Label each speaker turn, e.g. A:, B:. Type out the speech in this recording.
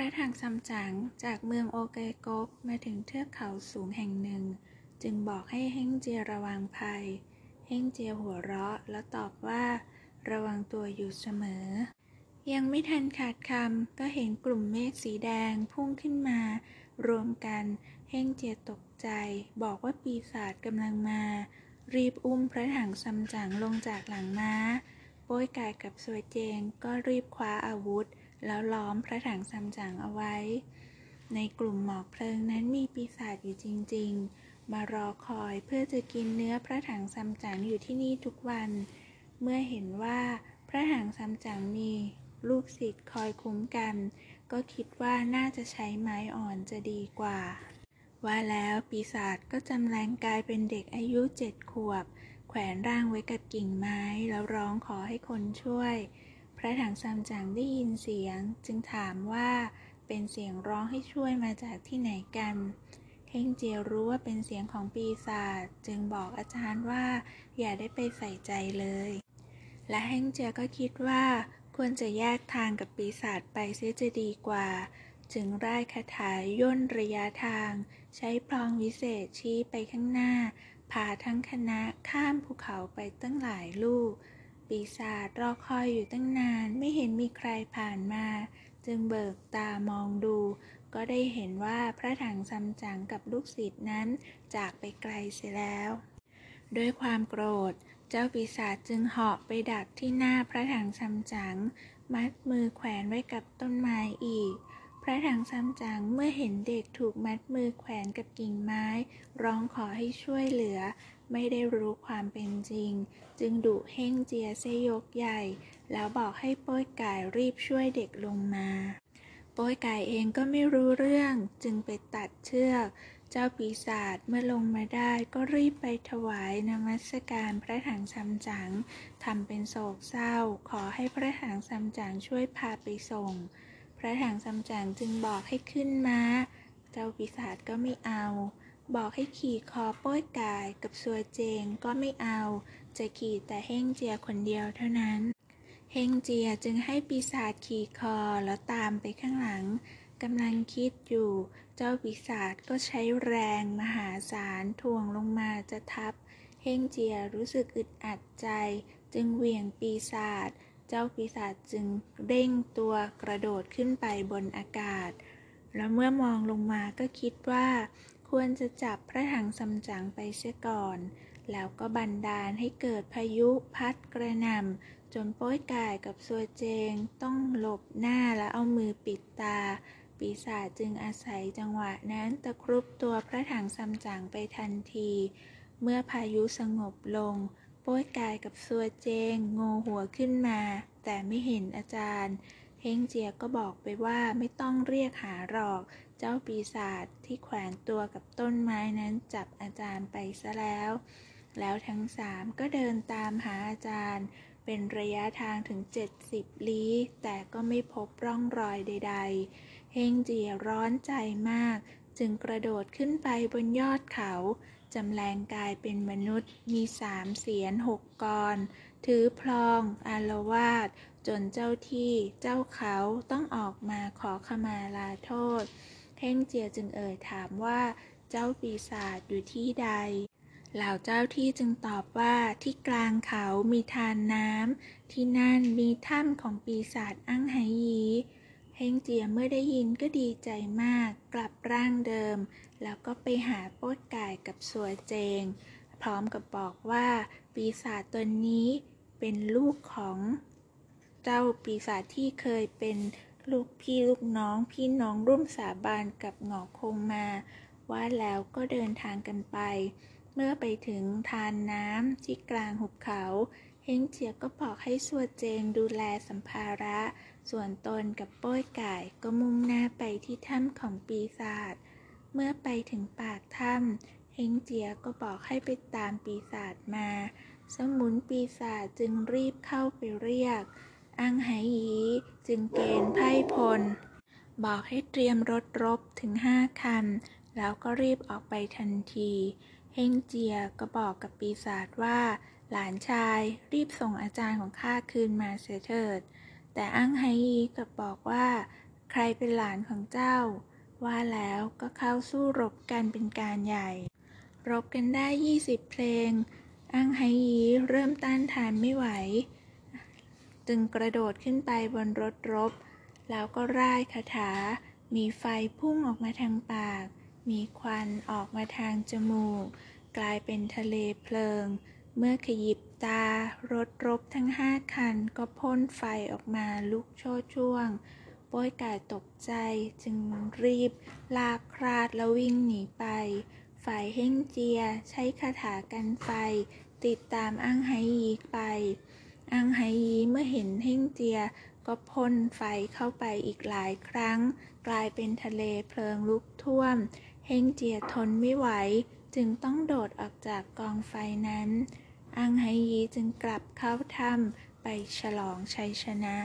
A: ระถังซัมจั๋งจากเมืองโอเกกกมาถึงเทือกเขาสูงแห่งหนึ่ง จึงบอกให้เฮงเจียระวังภัย เฮงเจียหัวเราะแล้วตอบว่า ระวังตัวอยู่เสมอ ยังไม่ทันขาดคำก็เห็นกลุ่มเมฆสีแดงพุ่งขึ้นมา รวมกัน เฮงเจียตกใจ บอกว่าปีศาจกำลังมา รีบอุ้มพระถังซัมจั๋งลงจากหลังม้าโป้ยกายกับสวยเจงก็รีบคว้าอาวุธ แล้วล้อมพระถังซัมจั๋งเอาไว้ ในกลุ่มหมอกเพลิงนั้นมีปีศาจอยู่จริง ๆ มารอคอยเพื่อจะกินเนื้อพระถังซัมจั๋งอยู่ที่นี่ทุกวัน เมื่อเห็นว่าพระถังซัมจั๋งมีลูกศิษย์คอยคุ้มกัน ก็คิดว่าน่าจะใช้ไม้อ่อนจะดีกว่า ว่าแล้วปีศาจก็จำแรงกายเป็นเด็กอายุเจ็ดขวบ แขวนร่างไว้กับกิ่งไม้แล้วร้องขอให้คนช่วย พระถังซัมจั๋งได้ยินเสียงจึงถามว่าเป็นเสียงร้องให้ช่วยมาจากที่ไหนกันเฮงเจียรู้ว่าเป็นเสียงของปีศาจจึงบอกอาจารย์ว่าอย่าได้ไปใส่ใจเลย และเฮงเจียก็คิดว่าควรจะแยกทางกับปีศาจไปเสียจะดีกว่า จึงร่ายคาถาย่นระยะทาง ใช้พลองวิเศษชี้ไปข้างหน้าพาทั้งคณะข้ามภูเขาไปตั้งหลายลูก ปีศาจรอคอยอยู่ตั้งนานไม่เห็นมีใครผ่านมา จึงเบิกตามองดู ก็ได้เห็นว่าพระถังซัมจั๋งกับลูกศิษย์นั้น จากไปไกลเสียแล้ว ด้วยความโกรธ เจ้าปีศาจจึงเหาะไปดักที่หน้าพระถังซัมจั๋งมัดมือแขวนไว้กับต้นไม้อีก พระถังซัมจั๋งเมื่อเห็นเด็กถูกมัดมือแขวนกับกิ่งไม้ ร้องขอให้ช่วยเหลือ ไม่ได้รู้ความเป็นจริง จึงดุเฮ่งเจียเซยกใหญ่ แล้วบอกให้โป้ยกายรีบช่วยเด็กลงมา โป้ยกายเองก็ไม่รู้เรื่อง จึงไปตัดเชือก เจ้าปีศาจเมื่อลงมาได้ก็รีบไปถวายนมัสการพระถังซัมจั๋งทำเป็นโศกเศร้า ขอให้พระถังซัมจั๋งช่วยพาไปส่ง พระถังซัมจั๋งจึงบอกให้ขึ้นม้า เจ้าปีศาจก็ไม่เอา บอกให้ขี่คอโป้ยกายกับสัวเจงก็ไม่เอา จะขี่แต่เฮ่งเจียคนเดียวเท่านั้น เฮงเจียจึงให้ปีศาจขี่คอแล้วตามไปข้างหลังกำลังคิดอยู่ เจ้าปีศาจก็ใช้แรงมหาศาลถ่วงลงมาจะทับ เฮงเจียรู้สึกอึดอัดใจ จึงเหวี่ยงปีศาจ เจ้าปีศาจจึงเร่งตัวกระโดดขึ้นไปบนอากาศ แล้วเมื่อมองลงมาก็คิดว่า ควรจะจับพระถังซัมจังไปเสียก่อน แล้วก็บันดาลให้เกิดพายุพัดกระหน่ำจนโป้ยกายกับซัวเจงต้องหลบหน้าและเอามือปิดตา ปีศาจจึงอาศัยจังหวะนั้นตะครุบตัวพระถังซัมจังไปทันที เมื่อพายุสงบลง โป้ยกายกับซัวเจงโงหัวขึ้นมา แต่ไม่เห็นอาจารย์เฮงเจียก็บอกไปว่าไม่ต้องเรียกหาหรอก เจ้าปีศาจที่แขวนตัวกับต้นไม้นั้นจับอาจารย์ไปซะแล้ว แล้วทั้งสามก็เดินตามหาอาจารย์ เป็นระยะทางถึง 70 ลี้ แต่ก็ไม่พบร่องรอยใด ๆ เฮงเจียร้อนใจมาก จึงกระโดดขึ้นไปบนยอดเขาจำแรงกายเป็นมนุษย์มีสามเสียนหกกร ถือพลองอารวาสจนเจ้าที่เจ้าเขาต้องออกมาขอขมาลาโทษ เท่งเจียจึงเอ่ยถามว่า เจ้าปีศาจอยู่ที่ใด เหล่าเจ้าที่จึงตอบว่าที่กลางเขามีทานน้ำที่นั่นมีถ้ำของปีศาจอั้งไหยีเฮงเจียเมื่อได้ยินก็ดีใจมาก กลับร่างเดิม แล้วก็ไปหาโป๊ดกายกับสัวเจง พร้อมกับบอกว่า ปีศาจตนนี้เป็นลูกของ เจ้าปีศาจที่เคยเป็น ลูกพี่ลูกน้องพี่น้องร่วมสาบานกับหงอคงมา ว่าแล้วก็เดินทางกันไป เมื่อไปถึงทานน้ำที่กลางหุบเขา เฮงเจียก็บอกให้สัวเจงดูแลสัมภาระ ส่วนตนกับป้อยไก่ก็มุ่งหน้าไปที่ถ้ำของปีศาจ เมื่อไปถึงปากถ้ำเฮงเจียก็บอกให้ไปตามปีศาจมา สมุนปีศาจจึงรีบเข้าไปเรียก อังไหยี จึงเกณฑ์ไพ่พล บอกให้เตรียมรถรบถึงห้าคัน แล้วก็รีบออกไปทันที เฮงเจียก็บอกกับปีศาจว่า หลานชายรีบส่งอาจารย์ของข้าคืนมาเสียเถิด แต่อั้งไฮยีกลับบอกว่า ใครเป็นหลานของเจ้า ว่าแล้วก็เข้าสู้รบกันเป็นการใหญ่ รบกันได้ยี่สิบเพลงอังไฮยีเริ่มต้านทานไม่ไหว จึงกระโดดขึ้นไปบนรถรบ แล้วก็ร่ายคาถา มีไฟพุ่งออกมาทางปาก มีควันออกมาทางจมูก กลายเป็นทะเลเพลิง เมื่อขยิบตารถรบทั้งห้าคันก็พ่นไฟออกมาลุกโชดช่วงโป้ยกายตกใจจึงรีบ ลากคราดแล้ววิ่งหนีไป ฝ่ายเฮ่งเจียใช้คาถากันไฟ ติดตามอั้งไฮยีไป อังไฮยีเมื่อเห็นเฮ่งเจียก็พ่นไฟเข้าไปอีกหลายครั้ง กลายเป็นทะเลเพลิงลุกท่วม เฮ่งเจียทนไม่ไหว จึงต้องโดดออกจากกองไฟนั้น อังไฮยีจึงกลับเข้าถ้ำไปฉลองชัยชนะ